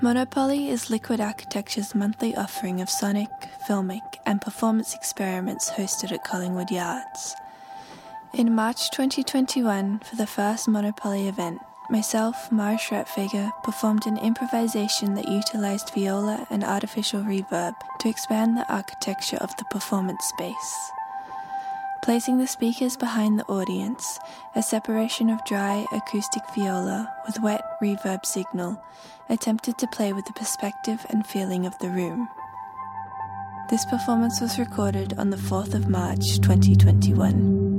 Monopoly is Liquid Architecture's monthly offering of sonic, filmic, and performance experiments hosted at Collingwood Yards. In March 2021, for the first Monopoly event, myself, Mara Schwertfeger, performed an improvisation that utilized viola and artificial reverb to expand the architecture of the performance space. Placing the speakers behind the audience, a separation of dry acoustic viola with wet reverb signal attempted to play with the perspective and feeling of the room. This performance was recorded on the 4th of March 2021.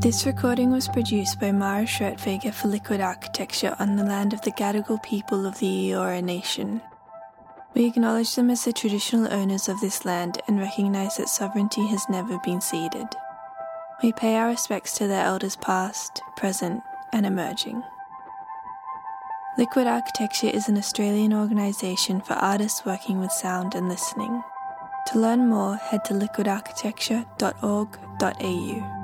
This recording was produced by Mara Schwertfeger for Liquid Architecture on the land of the Gadigal people of the Eora Nation. We acknowledge them as the traditional owners of this land and recognize that sovereignty has never been ceded. We pay our respects to their elders past, present, and emerging. Liquid Architecture is an Australian organisation for artists working with sound and listening. To learn more, head to liquidarchitecture.org.au.